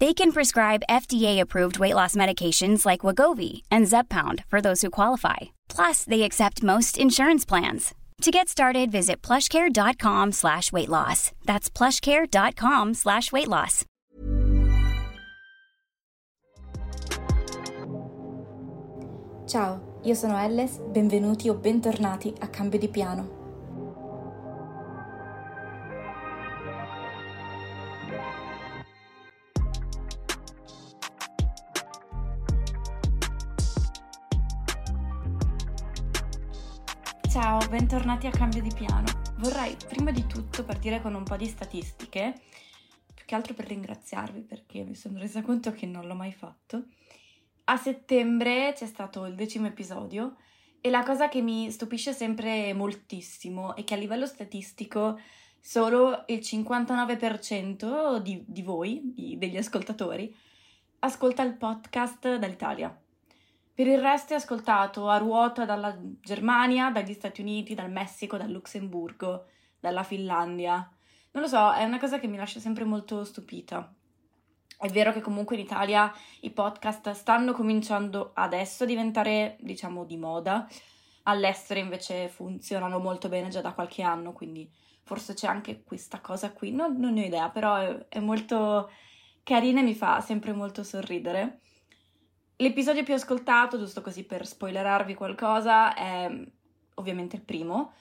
They can prescribe FDA-approved weight loss medications like Wagovi and Zepbound for those who qualify. Plus, they accept most insurance plans. To get started, visit plushcare.com slash weight loss. That's plushcare.com slash weight loss. Ciao, io sono Elles, benvenuti o bentornati a Cambio di Piano. Ciao, bentornati a Cambio di Piano. Vorrei prima di tutto partire con un po' di statistiche, più che altro per ringraziarvi perché mi sono resa conto che non l'ho mai fatto. A settembre c'è stato il decimo episodio e la cosa che mi stupisce sempre moltissimo è che a livello statistico solo il 59% di, di voi, degli ascoltatori, ascolta il podcast dall'Italia. Per il resto è ascoltato a ruota dalla Germania, dagli Stati Uniti, dal Messico, dal Lussemburgo, dalla Finlandia. Non lo so, è una cosa che mi lascia sempre molto stupita. È vero che comunque in Italia i podcast stanno cominciando adesso a diventare, diciamo, di moda. All'estero invece funzionano molto bene già da qualche anno, quindi forse c'è anche questa cosa qui. Non, non ne ho idea, però è, è molto carina e mi fa sempre molto sorridere. L'episodio più ascoltato, giusto così per spoilerarvi qualcosa, è ovviamente il primo,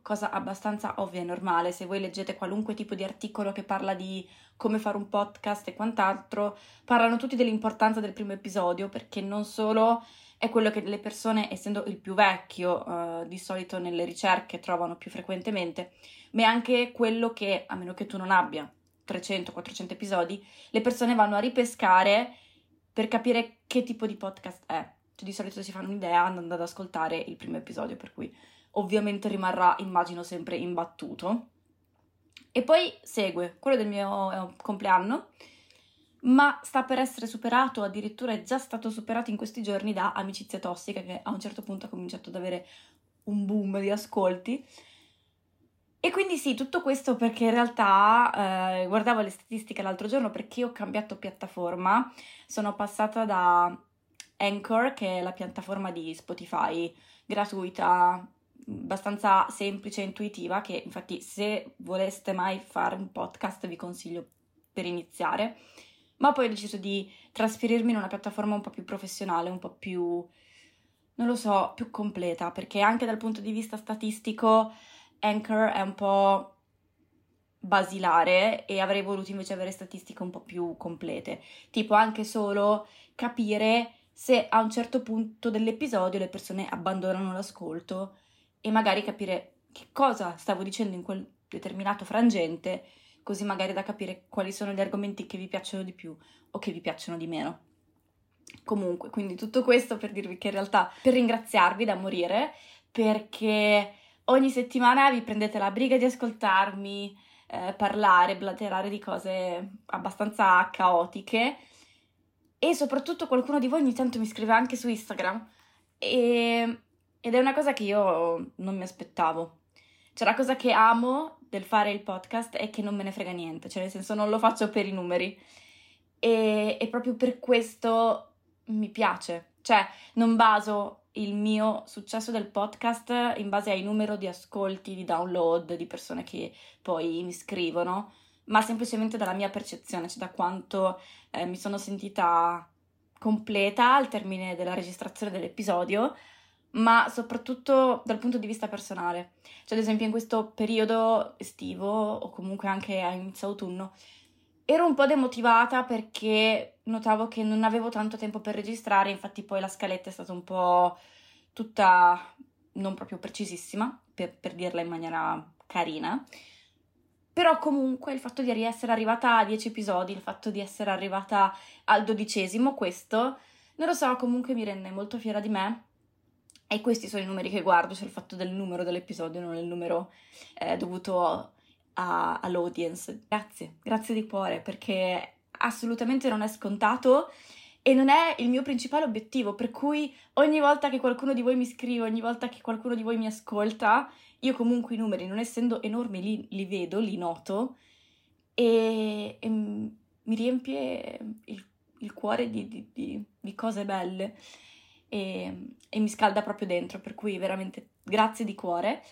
cosa abbastanza ovvia e normale. Se voi leggete qualunque tipo di articolo che parla di come fare un podcast e quant'altro, parlano tutti dell'importanza del primo episodio, perché non solo è quello che le persone, essendo il più vecchio, eh, di solito nelle ricerche trovano più frequentemente, ma è anche quello che, a meno che tu non abbia 300-400 episodi, le persone vanno a ripescare per capire che tipo di podcast è. Cioè, di solito si fanno un'idea andando ad ascoltare il primo episodio, per cui ovviamente rimarrà, immagino, sempre imbattuto. E poi segue quello del mio eh, compleanno, ma sta per essere superato, addirittura è già stato superato in questi giorni da Amicizia Tossica, che a un certo punto ha cominciato ad avere un boom di ascolti. E quindi sì, tutto questo perché in realtà eh, guardavo le statistiche l'altro giorno perché ho cambiato piattaforma, sono passata da Anchor, che è la piattaforma di Spotify gratuita, abbastanza semplice e intuitiva, che infatti se voleste mai fare un podcast vi consiglio per iniziare, ma poi ho deciso di trasferirmi in una piattaforma un po' più professionale, un po' più, non lo so, più completa, perché anche dal punto di vista statistico Anchor è un po' basilare e avrei voluto invece avere statistiche un po' più complete, tipo anche solo capire se a un certo punto dell'episodio le persone abbandonano l'ascolto e magari capire che cosa stavo dicendo in quel determinato frangente, così magari da capire quali sono gli argomenti che vi piacciono di più o che vi piacciono di meno. Comunque, quindi tutto questo per dirvi che in realtà per ringraziarvi da morire perché ogni settimana vi prendete la briga di ascoltarmi, eh, parlare, blaterare di cose abbastanza caotiche e soprattutto qualcuno di voi ogni tanto mi scrive anche su Instagram e- ed è una cosa che io non mi aspettavo. Cioè la cosa che amo del fare il podcast è che non me ne frega niente, cioè nel senso non lo faccio per i numeri e, e proprio per questo mi piace. Cioè, non baso il mio successo del podcast in base ai numero di ascolti, di download, di persone che poi mi scrivono, ma semplicemente dalla mia percezione, cioè da quanto eh, mi sono sentita completa al termine della registrazione dell'episodio, ma soprattutto dal punto di vista personale. Cioè, ad esempio, in questo periodo estivo o comunque anche a inizio autunno, ero un po' demotivata perché notavo che non avevo tanto tempo per registrare, infatti poi la scaletta è stata un po' tutta non proprio precisissima, per, per dirla in maniera carina. Però comunque il fatto di essere arrivata a 10 episodi, il fatto di essere arrivata al dodicesimo, questo, non lo so, comunque mi rende molto fiera di me. E questi sono i numeri che guardo, cioè il fatto del numero dell'episodio, non il numero eh, dovuto a, all'audience. Grazie, grazie di cuore perché assolutamente non è scontato e non è il mio principale obiettivo, per cui ogni volta che qualcuno di voi mi scrive, ogni volta che qualcuno di voi mi ascolta, io comunque i numeri, non essendo enormi, li, li vedo, li noto e, e mi riempie il, il cuore di, di, di, di, cose belle e, e mi scalda proprio dentro, per cui veramente grazie di cuore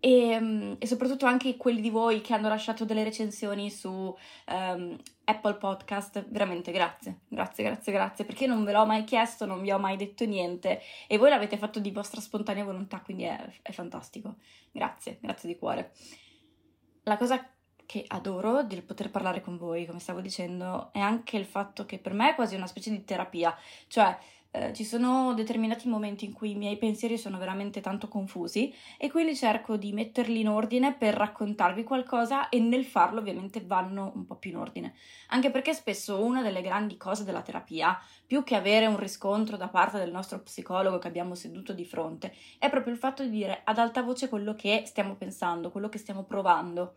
e, ehm, e, soprattutto anche quelli di voi che hanno lasciato delle recensioni su um, Apple Podcast, veramente grazie, grazie, grazie, grazie, perché non ve l'ho mai chiesto, non vi ho mai detto niente e voi l'avete fatto di vostra spontanea volontà, quindi è, è fantastico. Grazie, grazie di cuore. La cosa che adoro del poter parlare con voi, come stavo dicendo, è anche il fatto che per me è quasi una specie di terapia, cioè eh, ci sono determinati momenti in cui i miei pensieri sono veramente tanto confusi e quindi cerco di metterli in ordine per raccontarvi qualcosa e nel farlo ovviamente vanno un po' più in ordine. Anche perché spesso una delle grandi cose della terapia, più che avere un riscontro da parte del nostro psicologo che abbiamo seduto di fronte, è proprio il fatto di dire ad alta voce quello che stiamo pensando, quello che stiamo provando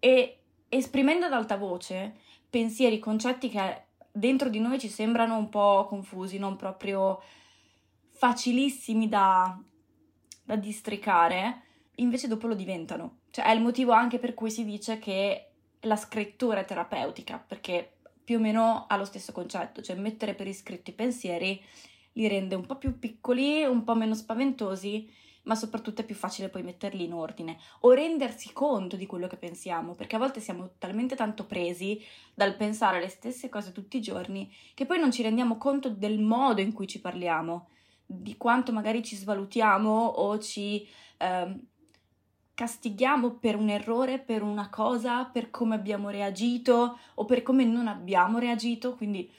e esprimendo ad alta voce pensieri, concetti che dentro di noi ci sembrano un po' confusi, non proprio facilissimi da, da districare, invece dopo lo diventano. Cioè è il motivo anche per cui si dice che la scrittura è terapeutica, perché più o meno ha lo stesso concetto, cioè mettere per iscritto i pensieri li rende un po' più piccoli, un po' meno spaventosi ma soprattutto è più facile poi metterli in ordine o rendersi conto di quello che pensiamo, perché a volte siamo talmente tanto presi dal pensare le stesse cose tutti i giorni che poi non ci rendiamo conto del modo in cui ci parliamo, di quanto magari ci svalutiamo o ci eh, castighiamo per un errore, per una cosa, per come abbiamo reagito o per come non abbiamo reagito, quindi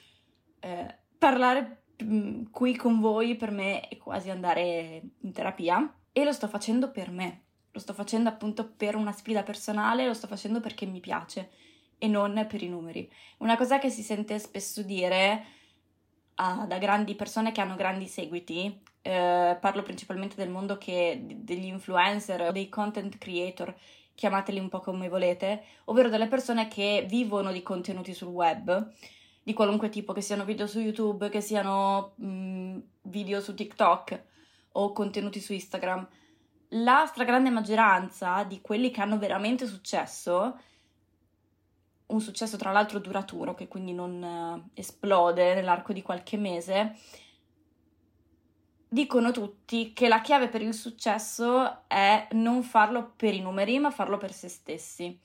eh, parlare Mm, qui con voi per me è quasi andare in terapia e lo sto facendo per me, lo sto facendo appunto per una sfida personale, lo sto facendo perché mi piace e non per i numeri. Una cosa che si sente spesso dire uh, da grandi persone che hanno grandi seguiti, uh, parlo principalmente del mondo che, degli influencer dei content creator, chiamateli un po' come volete, ovvero delle persone che vivono di contenuti sul web di qualunque tipo, che siano video su YouTube, che siano mh, mm, video su TikTok o contenuti su Instagram. La stragrande maggioranza di quelli che hanno veramente successo, un successo tra l'altro duraturo, che quindi non uh, esplode nell'arco di qualche mese, dicono tutti che la chiave per il successo è non farlo per i numeri, ma farlo per se stessi.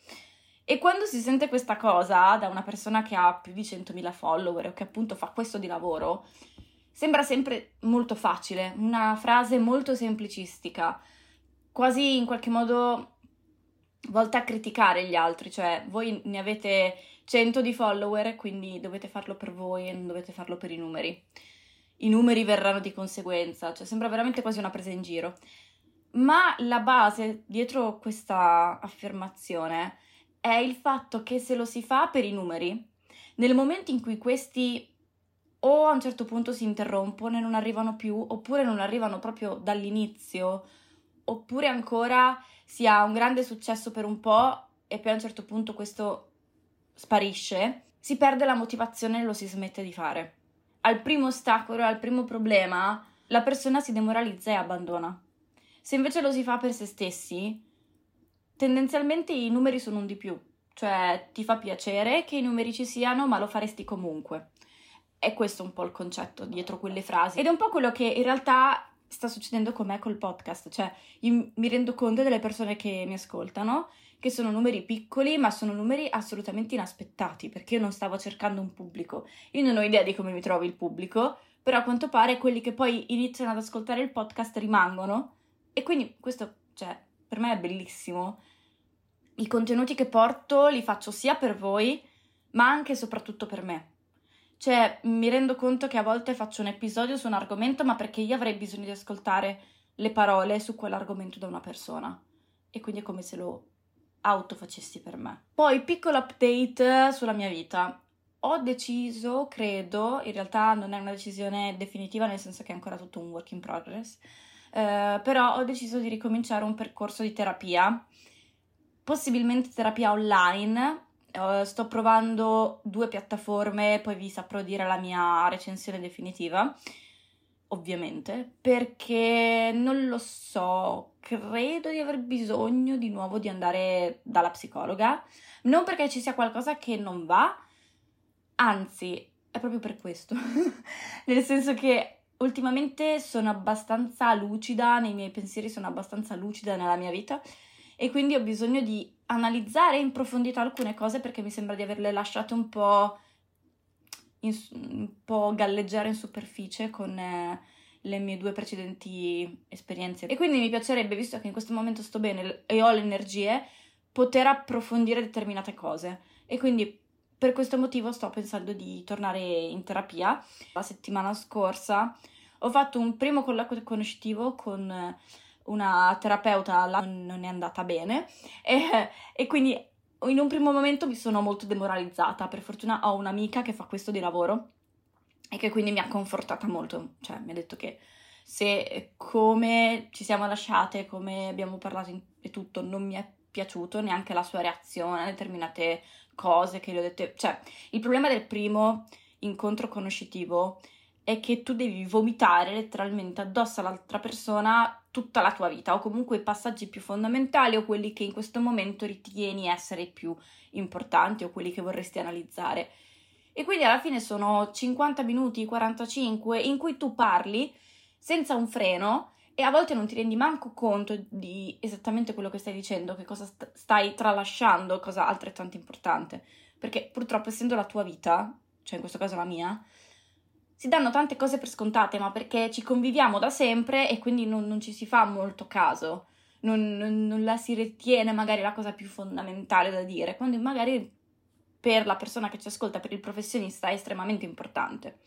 E quando si sente questa cosa da una persona che ha più di 100.000 follower o che appunto fa questo di lavoro, sembra sempre molto facile, una frase molto semplicistica, quasi in qualche modo volta a criticare gli altri, cioè voi ne avete 100 di follower, quindi dovete farlo per voi e non dovete farlo per i numeri. I numeri verranno di conseguenza, cioè sembra veramente quasi una presa in giro. Ma la base dietro questa affermazione è il fatto che se lo si fa per i numeri, nel momento in cui questi o a un certo punto si interrompono e non arrivano più, oppure non arrivano proprio dall'inizio, oppure ancora si ha un grande successo per un po' e poi a un certo punto questo sparisce, si perde la motivazione e lo si smette di fare. Al primo ostacolo, al primo problema, la persona si demoralizza e abbandona. Se invece lo si fa per se stessi, tendenzialmente i numeri sono un di più, cioè ti fa piacere che i numeri ci siano, ma lo faresti comunque. È questo un po' il concetto dietro quelle frasi. Ed è un po' quello che in realtà sta succedendo con me col podcast, cioè io mi rendo conto delle persone che mi ascoltano che sono numeri piccoli, ma sono numeri assolutamente inaspettati, perché io non stavo cercando un pubblico. Io non ho idea di come mi trovi il pubblico, però a quanto pare quelli che poi iniziano ad ascoltare il podcast rimangono e quindi questo, cioè, per me è bellissimo. I contenuti che porto li faccio sia per voi, ma anche e soprattutto per me. Cioè, mi rendo conto che a volte faccio un episodio su un argomento, ma perché io avrei bisogno di ascoltare le parole su quell'argomento da una persona. E quindi è come se lo auto facessi per me. Poi, piccolo update sulla mia vita. Ho deciso, credo, in realtà non è una decisione definitiva, nel senso che è ancora tutto un work in progress, eh, però ho deciso di ricominciare un percorso di terapia, possibilmente terapia online. Uh, sto provando due piattaforme, poi vi saprò dire la mia recensione definitiva ovviamente, perché non lo so, credo di aver bisogno di nuovo di andare dalla psicologa, non perché ci sia qualcosa che non va, anzi, è proprio per questo, nel senso che ultimamente sono abbastanza lucida nei miei pensieri, sono abbastanza lucida nella mia vita e quindi ho bisogno di analizzare in profondità alcune cose perché mi sembra di averle lasciate un po' in, un po' galleggiare in superficie con eh, le mie due precedenti esperienze. E quindi mi piacerebbe, visto che in questo momento sto bene e ho le energie, poter approfondire determinate cose. E quindi per questo motivo sto pensando di tornare in terapia. La settimana scorsa ho fatto un primo colloquio conoscitivo con una terapeuta, la non è andata bene. E, e quindi in un primo momento mi sono molto demoralizzata, per fortuna ho un'amica che fa questo di lavoro e che quindi mi ha confortata molto, cioè mi ha detto che se come ci siamo lasciate, come abbiamo parlato e tutto, non mi è piaciuto neanche la sua reazione a determinate cose che le ho dette, cioè il problema del primo incontro conoscitivo è che tu devi vomitare letteralmente addosso all'altra persona tutta la tua vita o comunque i passaggi più fondamentali o quelli che in questo momento ritieni essere più importanti o quelli che vorresti analizzare. E quindi alla fine sono 50 minuti, 45 in cui tu parli senza un freno e a volte non ti rendi manco conto di esattamente quello che stai dicendo, che cosa st- stai tralasciando, cosa altrettanto importante. Perché purtroppo essendo la tua vita, cioè in questo caso la mia, si danno tante cose per scontate, ma perché ci conviviamo da sempre e quindi non, non ci si fa molto caso, non, non, non, la si ritiene magari la cosa più fondamentale da dire, quando magari per la persona che ci ascolta, per il professionista, è estremamente importante.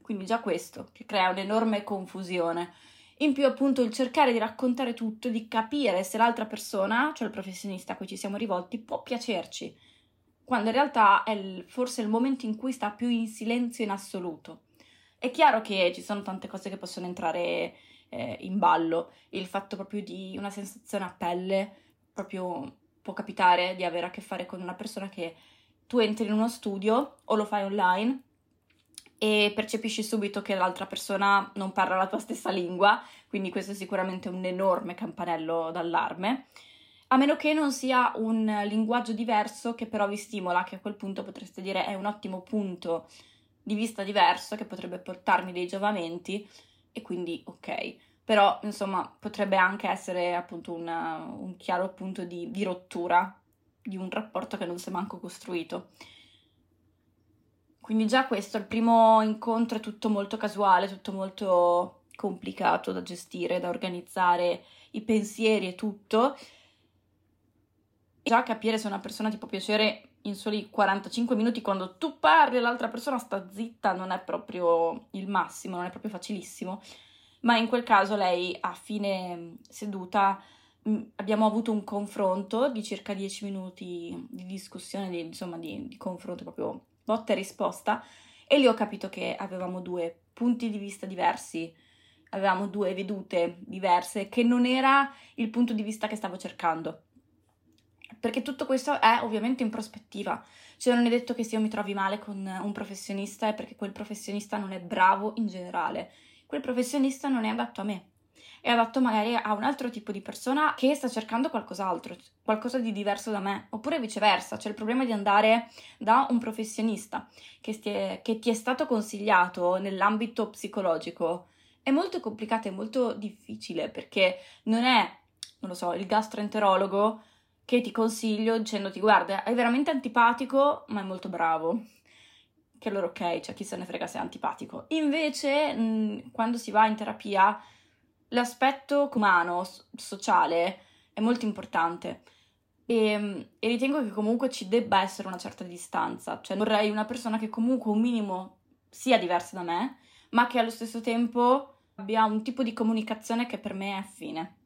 Quindi già questo, che crea un'enorme confusione. In più appunto il cercare di raccontare tutto, di capire se l'altra persona, cioè il professionista a cui ci siamo rivolti, può piacerci, quando in realtà è forse il momento in cui sta più in silenzio in assoluto. È chiaro che ci sono tante cose che possono entrare eh, in ballo, il fatto proprio di una sensazione a pelle, proprio può capitare di avere a che fare con una persona che tu entri in uno studio o lo fai online e percepisci subito che l'altra persona non parla la tua stessa lingua, quindi questo è sicuramente un enorme campanello d'allarme. A meno che non sia un linguaggio diverso che però vi stimola, che a quel punto potreste dire è un ottimo punto di vista diverso che potrebbe portarmi dei giovamenti e quindi ok. Però insomma potrebbe anche essere appunto una, un chiaro punto di, di rottura di un rapporto che non si è manco costruito. Quindi già questo, il primo incontro è tutto molto casuale, tutto molto complicato da gestire, da organizzare, i pensieri e tutto. Già capire se una persona ti può piacere in soli 45 minuti quando tu parli e l'altra persona sta zitta non è proprio il massimo, non è proprio facilissimo, ma in quel caso lei a fine seduta mm, abbiamo avuto un confronto di circa 10 minuti di discussione, di, insomma di, di confronto proprio botta e risposta e lì ho capito che avevamo due punti di vista diversi, avevamo due vedute diverse, che non era il punto di vista che stavo cercando perché tutto questo è ovviamente in prospettiva. Cioè non è detto che se io mi trovi male con un professionista è perché quel professionista non è bravo in generale. Quel professionista non è adatto a me. è adatto magari a un altro tipo di persona che sta cercando qualcos'altro, qualcosa di diverso da me, oppure viceversa, c'è il problema di andare da un professionista che, stie, che ti è stato consigliato nell'ambito psicologico. È molto complicato e molto difficile perché non è, non lo so, il gastroenterologo che ti consiglio dicendoti guarda, è veramente antipatico, ma è molto bravo che allora ok, cioè chi se ne frega se è antipatico. Invece, mh, quando si va in terapia, l'aspetto umano, sociale, è molto importante. E, e, ritengo che comunque ci debba essere una certa distanza, cioè vorrei una persona che comunque un minimo sia diversa da me, ma che allo stesso tempo abbia un tipo di comunicazione che per me è affine.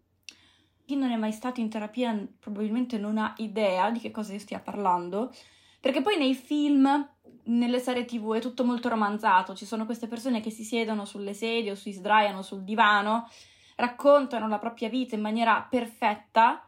Chi non è mai stato in terapia probabilmente non ha idea di che cosa stia parlando, perché poi nei film, nelle serie tv è tutto molto romanzato, ci sono queste persone che si siedono sulle sedie o si sdraiano sul divano, raccontano la propria vita in maniera perfetta,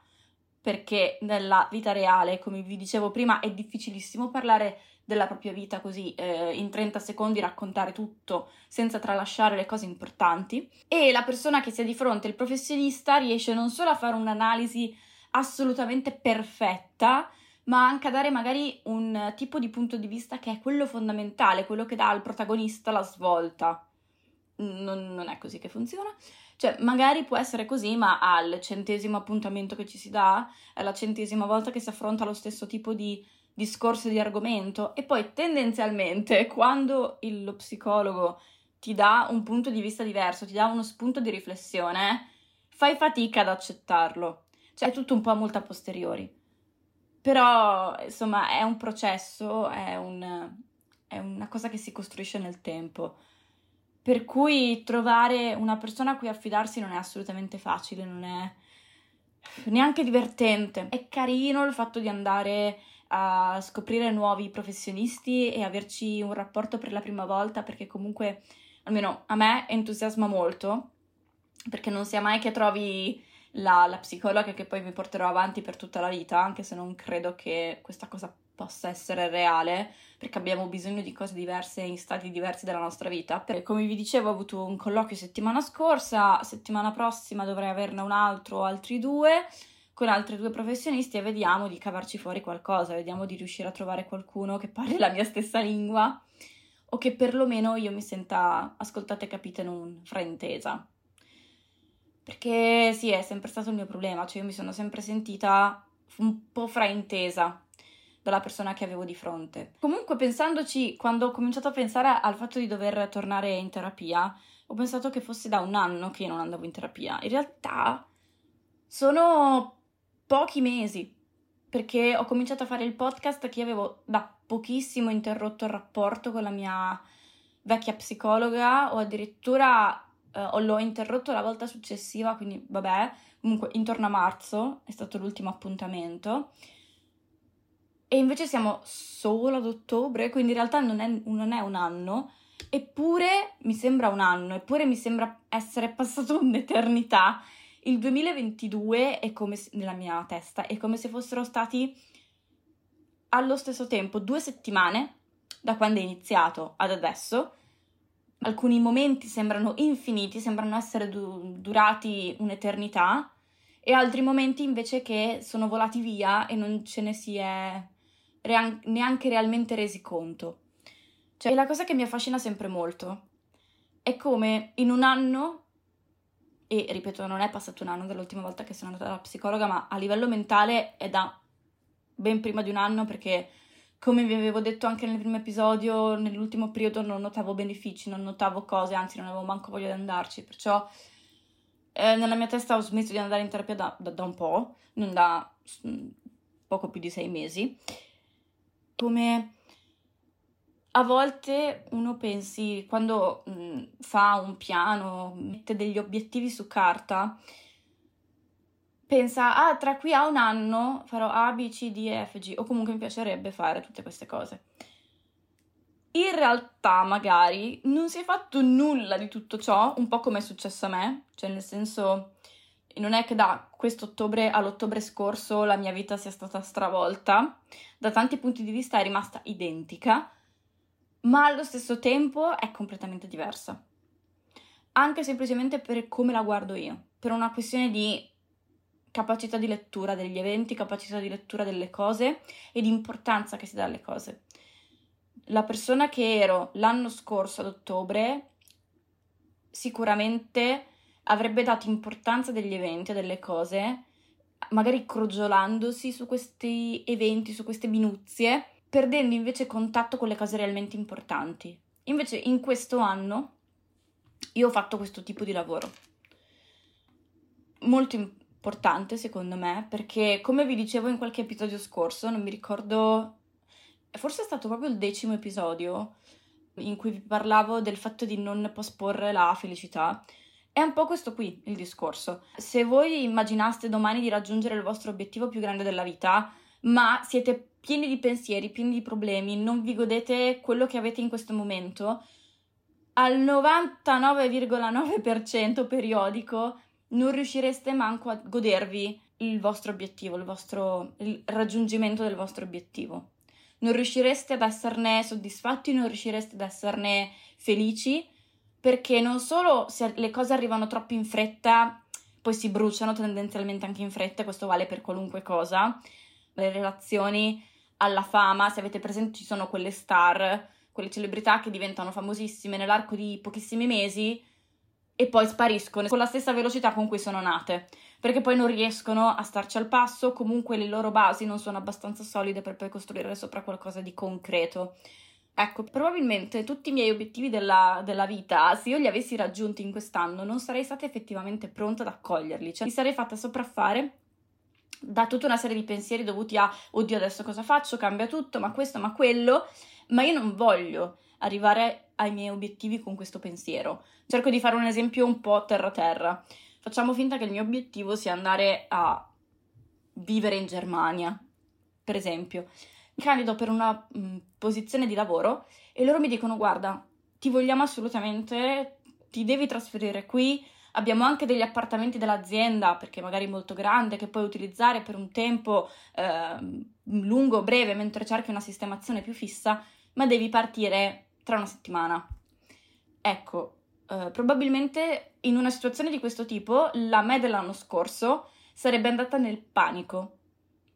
perché nella vita reale, come vi dicevo prima, è difficilissimo parlare della propria vita così eh, in 30 secondi raccontare tutto senza tralasciare le cose importanti e la persona che si ha di fronte, il professionista, riesce non solo a fare un'analisi assolutamente perfetta, ma anche a dare magari un tipo di punto di vista che è quello fondamentale, quello che dà al protagonista la svolta. Non, non, è così che funziona. Cioè, magari può essere così, ma al centesimo appuntamento che ci si dà, è la centesima volta che si affronta lo stesso tipo di discorso di argomento. E poi tendenzialmente, quando il, lo psicologo ti dà un punto di vista diverso, ti dà uno spunto di riflessione, fai fatica ad accettarlo. Cioè, è tutto un po' molto a posteriori. Però, insomma, è un processo, è, un, è una cosa che si costruisce nel tempo. Per cui trovare una persona a cui affidarsi non è assolutamente facile, non è neanche divertente. È carino il fatto di andare a scoprire nuovi professionisti e averci un rapporto per la prima volta perché comunque almeno a me entusiasma molto perché non sia mai che trovi la, la, psicologa che poi mi porterò avanti per tutta la vita, anche se non credo che questa cosa possa essere reale, perché abbiamo bisogno di cose diverse in stati diversi della nostra vita. Perché, come vi dicevo, ho avuto un colloquio settimana scorsa, settimana prossima dovrei averne un altro o altri due con altri due professionisti e vediamo di cavarci fuori qualcosa, vediamo di riuscire a trovare qualcuno che parli la mia stessa lingua o che perlomeno io mi senta ascoltata e capita in un fraintesa. Perché sì, è sempre stato il mio problema, cioè io mi sono sempre sentita un po' fraintesa dalla persona che avevo di fronte. Comunque pensandoci, quando ho cominciato a pensare al fatto di dover tornare in terapia, ho pensato che fosse da un anno che io non andavo in terapia. In realtà sono pochi mesi, perché ho cominciato a fare il podcast che avevo da pochissimo interrotto il rapporto con la mia vecchia psicologa o addirittura uh, l'ho interrotto la volta successiva, quindi vabbè, comunque intorno a marzo è stato l'ultimo appuntamento. E invece siamo solo ad ottobre, quindi in realtà non è, non è un anno, eppure mi sembra un anno, eppure mi sembra essere passato un'eternità. Il 2022 è come se, nella mia testa, è come se fossero stati allo stesso tempo due settimane da quando è iniziato ad adesso alcuni momenti sembrano infiniti, sembrano essere du- durati un'eternità, e altri momenti invece che sono volati via e non ce ne si è re- neanche realmente resi conto. Cioè, la cosa che mi affascina sempre molto è come in un anno, e ripeto, non è passato un anno dall'ultima volta che sono andata dalla psicologa, ma a livello mentale è da ben prima di un anno perché come vi avevo detto anche nel primo episodio, nell'ultimo periodo non notavo benefici, non notavo cose, anzi non avevo manco voglia di andarci, perciò eh, nella mia testa ho smesso di andare in terapia da, da, da un po', non da mm, poco più di sei mesi. Come a volte uno pensi, quando mh, mm, fa un piano, mette degli obiettivi su carta, pensa, ah, tra qui a un anno farò A, B, C, D, E, F, G, o comunque mi piacerebbe fare tutte queste cose. In realtà, magari, non si è fatto nulla di tutto ciò, un po' come è successo a me, cioè nel senso, non è che da quest'ottobre all'ottobre scorso la mia vita sia stata stravolta, da tanti punti di vista è rimasta identica, ma allo stesso tempo è completamente diversa. Anche semplicemente per come la guardo io per una questione di capacità di lettura degli eventi, capacità di lettura delle cose e di importanza che si dà alle cose. La persona che ero l'anno scorso ad ottobre sicuramente avrebbe dato importanza degli eventi, delle cose, magari crogiolandosi su questi eventi, su queste minuzie, perdendo invece contatto con le cose realmente importanti. Invece in questo anno io ho fatto questo tipo di lavoro. Molto importante secondo me perché come vi dicevo in qualche episodio scorso, non mi ricordo, forse è stato proprio il decimo episodio in cui vi parlavo del fatto di non posporre la felicità. È un po' questo qui il discorso. Se voi immaginaste domani di raggiungere il vostro obiettivo più grande della vita, ma siete pieni di pensieri, pieni di problemi, non vi godete quello che avete in questo momento, al 99,9% periodico non riuscireste manco a godervi il vostro obiettivo, il vostro il raggiungimento del vostro obiettivo. Non riuscireste ad esserne soddisfatti, non riuscireste ad esserne felici, perché non solo se le cose arrivano troppo in fretta, poi si bruciano tendenzialmente anche in fretta, questo vale per qualunque cosa. Le relazioni alla fama, se avete presente ci sono quelle star, quelle celebrità che diventano famosissime nell'arco di pochissimi mesi, e poi spariscono con la stessa velocità con cui sono nate, perché poi non riescono a starci al passo, comunque le loro basi non sono abbastanza solide per poi costruire sopra qualcosa di concreto. Ecco, probabilmente tutti i miei obiettivi della, della, vita, se io li avessi raggiunti in quest'anno, non sarei stata effettivamente pronta ad accoglierli, cioè mi sarei fatta sopraffare da tutta una serie di pensieri dovuti a oddio adesso cosa faccio, cambia tutto, ma questo, ma quello, ma io non voglio arrivare ai miei obiettivi con questo pensiero. Cerco di fare un esempio un po' terra-terra. Facciamo finta che il mio obiettivo sia andare a vivere in Germania, per esempio. Mi candido per una mh, mm, posizione di lavoro e loro mi dicono guarda, ti vogliamo assolutamente, ti devi trasferire qui, abbiamo anche degli appartamenti dell'azienda, perché magari molto grande, che puoi utilizzare per un tempo eh, lungo o breve mentre cerchi una sistemazione più fissa, ma devi partire tra una settimana. Ecco, eh, probabilmente in una situazione di questo tipo la me dell'anno scorso sarebbe andata nel panico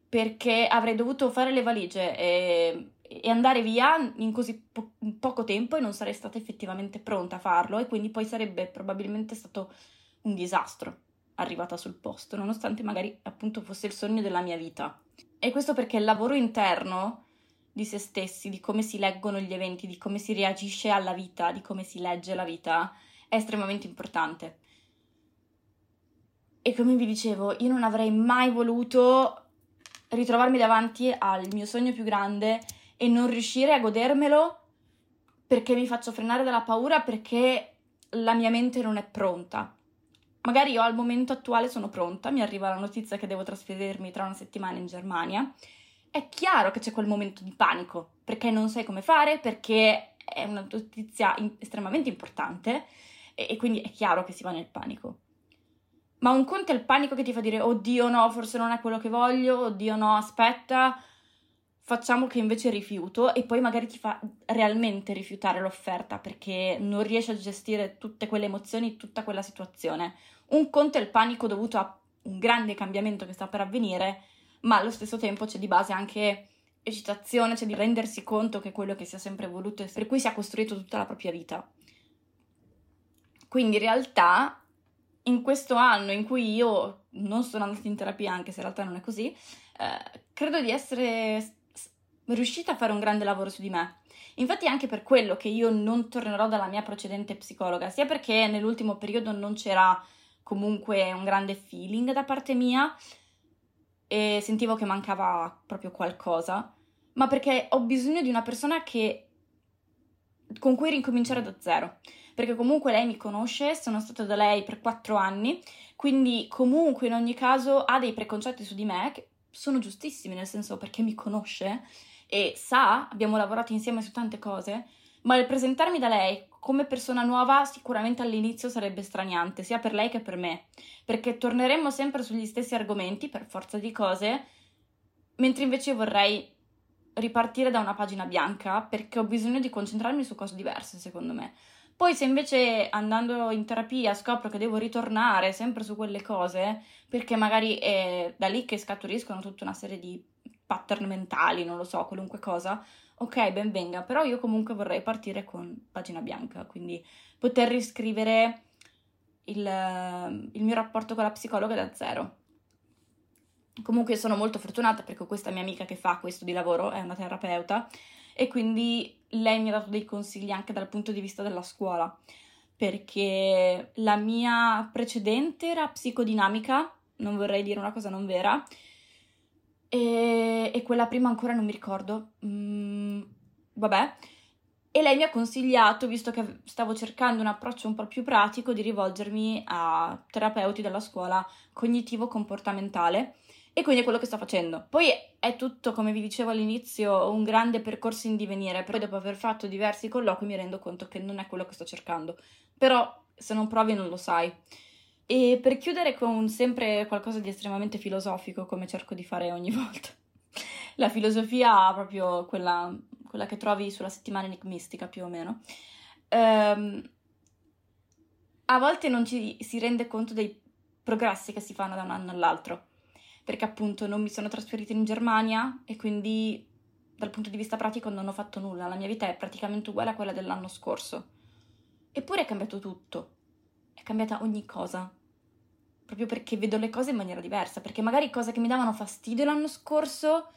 perché avrei dovuto fare le valigie e, e andare via in così po- poco tempo e non sarei stata effettivamente pronta a farlo e quindi poi sarebbe probabilmente stato un disastro arrivata sul posto, nonostante magari appunto fosse il sogno della mia vita. E questo perché il lavoro interno di se stessi, di come si leggono gli eventi, di come si reagisce alla vita, di come si legge la vita, è estremamente importante. E come vi dicevo, io non avrei mai voluto ritrovarmi davanti al mio sogno più grande e non riuscire a godermelo perché mi faccio frenare dalla paura, perché la mia mente non è pronta. Magari io al momento attuale sono pronta, mi arriva la notizia che devo trasferirmi tra una settimana in Germania è chiaro che c'è quel momento di panico, perché non sai come fare, perché è una notizia in- estremamente importante e-, e quindi è chiaro che si va nel panico. Ma un conto è il panico che ti fa dire oddio no, forse non è quello che voglio, oddio no, aspetta, facciamo che invece rifiuto e poi magari ti fa realmente rifiutare l'offerta perché non riesci a gestire tutte quelle emozioni, tutta quella situazione. Un conto è il panico dovuto a un grande cambiamento che sta per avvenire ma allo stesso tempo c'è di base anche eccitazione, c'è di rendersi conto che è quello che si è sempre voluto e per cui si è costruito tutta la propria vita. Quindi in realtà in questo anno in cui io non sono andata in terapia, anche se in realtà non è così, eh, credo di essere riuscita a fare un grande lavoro su di me. Infatti è anche per quello che io non tornerò dalla mia precedente psicologa, sia perché nell'ultimo periodo non c'era comunque un grande feeling da parte mia, e sentivo che mancava proprio qualcosa, ma perché ho bisogno di una persona che... con cui ricominciare da zero. Perché comunque lei mi conosce, sono stata da lei per quattro anni, quindi comunque in ogni caso ha dei preconcetti su di me che sono giustissimi, nel senso perché mi conosce e sa, abbiamo lavorato insieme su tante cose, ma il presentarmi da lei come persona nuova sicuramente all'inizio sarebbe straniante, sia per lei che per me, perché torneremmo sempre sugli stessi argomenti per forza di cose, mentre invece vorrei ripartire da una pagina bianca perché ho bisogno di concentrarmi su cose diverse, secondo me. Poi se invece andando in terapia scopro che devo ritornare sempre su quelle cose, perché magari è da lì che scaturiscono tutta una serie di pattern mentali, non lo so, qualunque cosa, ok, ben venga, però io comunque vorrei partire con pagina bianca, quindi poter riscrivere il, il mio rapporto con la psicologa da zero. Comunque sono molto fortunata perché questa mia amica che fa questo di lavoro, è una terapeuta, e quindi lei mi ha dato dei consigli anche dal punto di vista della scuola, perché la mia precedente era psicodinamica, non vorrei dire una cosa non vera, e, e quella prima ancora non mi ricordo. Mm, vabbè. E lei mi ha consigliato, visto che stavo cercando un approccio un po' più pratico, di rivolgermi a terapeuti della scuola cognitivo-comportamentale e quindi è quello che sto facendo. Poi è tutto, come vi dicevo all'inizio, un grande percorso in divenire. Poi dopo aver fatto diversi colloqui mi rendo conto che non è quello che sto cercando. Però se non provi non lo sai. E per chiudere con sempre qualcosa di estremamente filosofico, come cerco di fare ogni volta. La filosofia proprio quella, quella che trovi sulla settimana enigmistica più o meno. Um, a volte non ci si rende conto dei progressi che si fanno da un anno all'altro perché appunto non mi sono trasferita in Germania e quindi dal punto di vista pratico non ho fatto nulla, la mia vita è praticamente uguale a quella dell'anno scorso. Eppure è cambiato tutto, è cambiata ogni cosa, proprio perché vedo le cose in maniera diversa, perché magari cose che mi davano fastidio l'anno scorso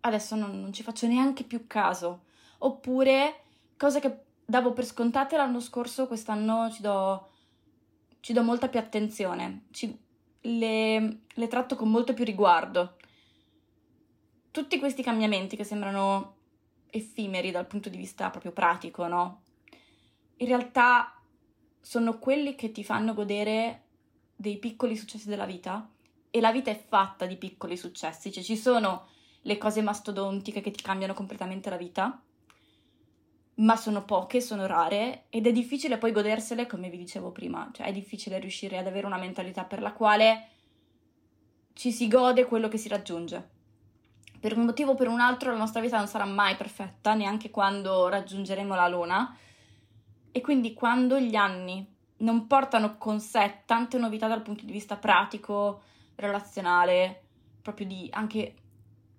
adesso non, non ci faccio neanche più caso, oppure cose che davo per scontate l'anno scorso quest'anno ci do, ci do molta più attenzione, ci, le, le tratto con molto più riguardo. Tutti questi cambiamenti che sembrano effimeri dal punto di vista proprio pratico, no? In realtà sono quelli che ti fanno godere dei piccoli successi della vita e la vita è fatta di piccoli successi, cioè ci sono le cose mastodontiche che ti cambiano completamente la vita, ma sono poche, sono rare ed è difficile poi godersele come vi dicevo prima, cioè è difficile riuscire ad avere una mentalità per la quale ci si gode quello che si raggiunge. Per un motivo o per un altro la nostra vita non sarà mai perfetta, neanche quando raggiungeremo la luna, e quindi quando gli anni non portano con sé tante novità dal punto di vista pratico, relazionale, proprio di anche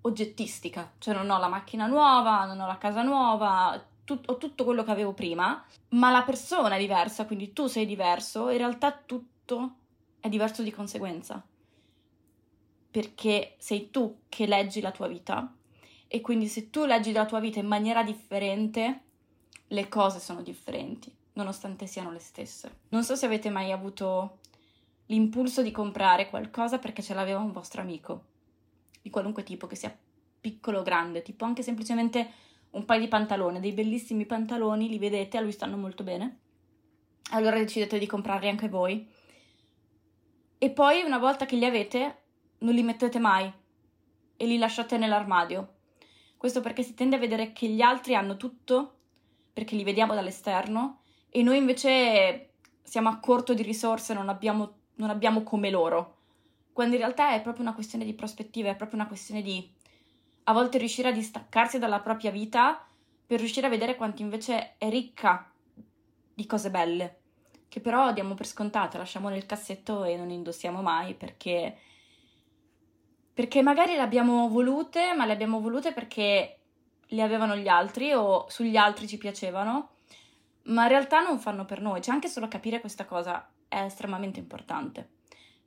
oggettistica, cioè non ho la macchina nuova, non ho la casa nuova, tut- ho tutto quello che avevo prima, ma la persona è diversa, quindi tu sei diverso, in realtà tutto è diverso di conseguenza. Perché sei tu che leggi la tua vita e quindi se tu leggi la tua vita in maniera differente, le cose sono differenti, nonostante siano le stesse. Non so se avete mai avuto l'impulso di comprare qualcosa perché ce l'aveva un vostro amico, di qualunque tipo, che sia piccolo o grande, tipo anche semplicemente un paio di pantaloni, dei bellissimi pantaloni, li vedete, a lui stanno molto bene. Allora decidete di comprarli anche voi. E poi, una volta che li avete, non li mettete mai e li lasciate nell'armadio. Questo perché si tende a vedere che gli altri hanno tutto, perché li vediamo dall'esterno, e noi invece siamo a corto di risorse, non abbiamo, non abbiamo come loro. Quando in realtà è proprio una questione di prospettiva, è proprio una questione di a volte riuscire a distaccarsi dalla propria vita per riuscire a vedere quanto invece è ricca di cose belle, che però diamo per scontate, lasciamo nel cassetto e non indossiamo mai perché, perché magari le abbiamo volute, ma le abbiamo volute perché le avevano gli altri o sugli altri ci piacevano, ma in realtà non fanno per noi. Cioè anche solo capire questa cosa è estremamente importante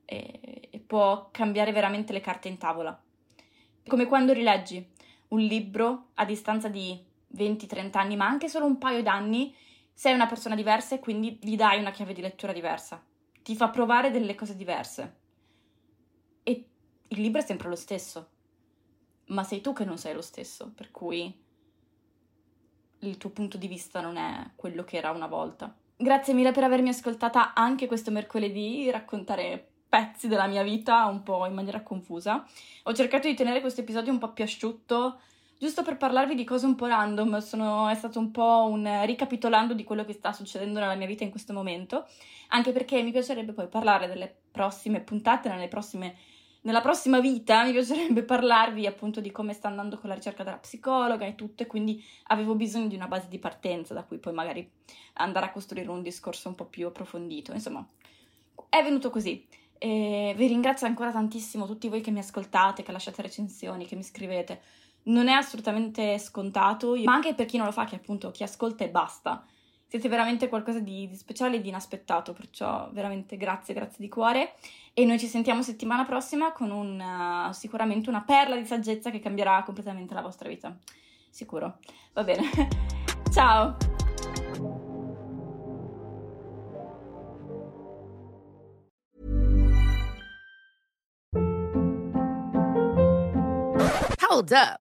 e, e può cambiare veramente le carte in tavola. Come quando rileggi un libro a distanza di 20-30 anni, ma anche solo un paio d'anni, sei una persona diversa e quindi gli dai una chiave di lettura diversa. Ti fa provare delle cose diverse. E il libro è sempre lo stesso, ma sei tu che non sei lo stesso, per cui il tuo punto di vista non è quello che era una volta. Grazie mille per avermi ascoltata anche questo mercoledì, raccontare pezzi della mia vita un po' in maniera confusa. Ho cercato di tenere questo episodio un po' più asciutto, giusto per parlarvi di cose un po' random, sono, è stato un po' un ricapitolando di quello che sta succedendo nella mia vita in questo momento, anche perché mi piacerebbe poi parlare delle prossime puntate, nelle prossime nella prossima vita mi piacerebbe parlarvi appunto di come sta andando con la ricerca della psicologa e tutto, e quindi avevo bisogno di una base di partenza da cui poi magari andare a costruire un discorso un po' più approfondito. Insomma, è venuto così. E vi ringrazio ancora tantissimo tutti voi che mi ascoltate, che lasciate recensioni, che mi scrivete. Non è assolutamente scontato, ma anche per chi non lo fa, che appunto chi ascolta e basta siete veramente qualcosa di, di speciale e di inaspettato, perciò veramente grazie, grazie di cuore. E noi ci sentiamo settimana prossima con un, uh, sicuramente una perla di saggezza che cambierà completamente la vostra vita. Sicuro. Va bene. Ciao! Hold up.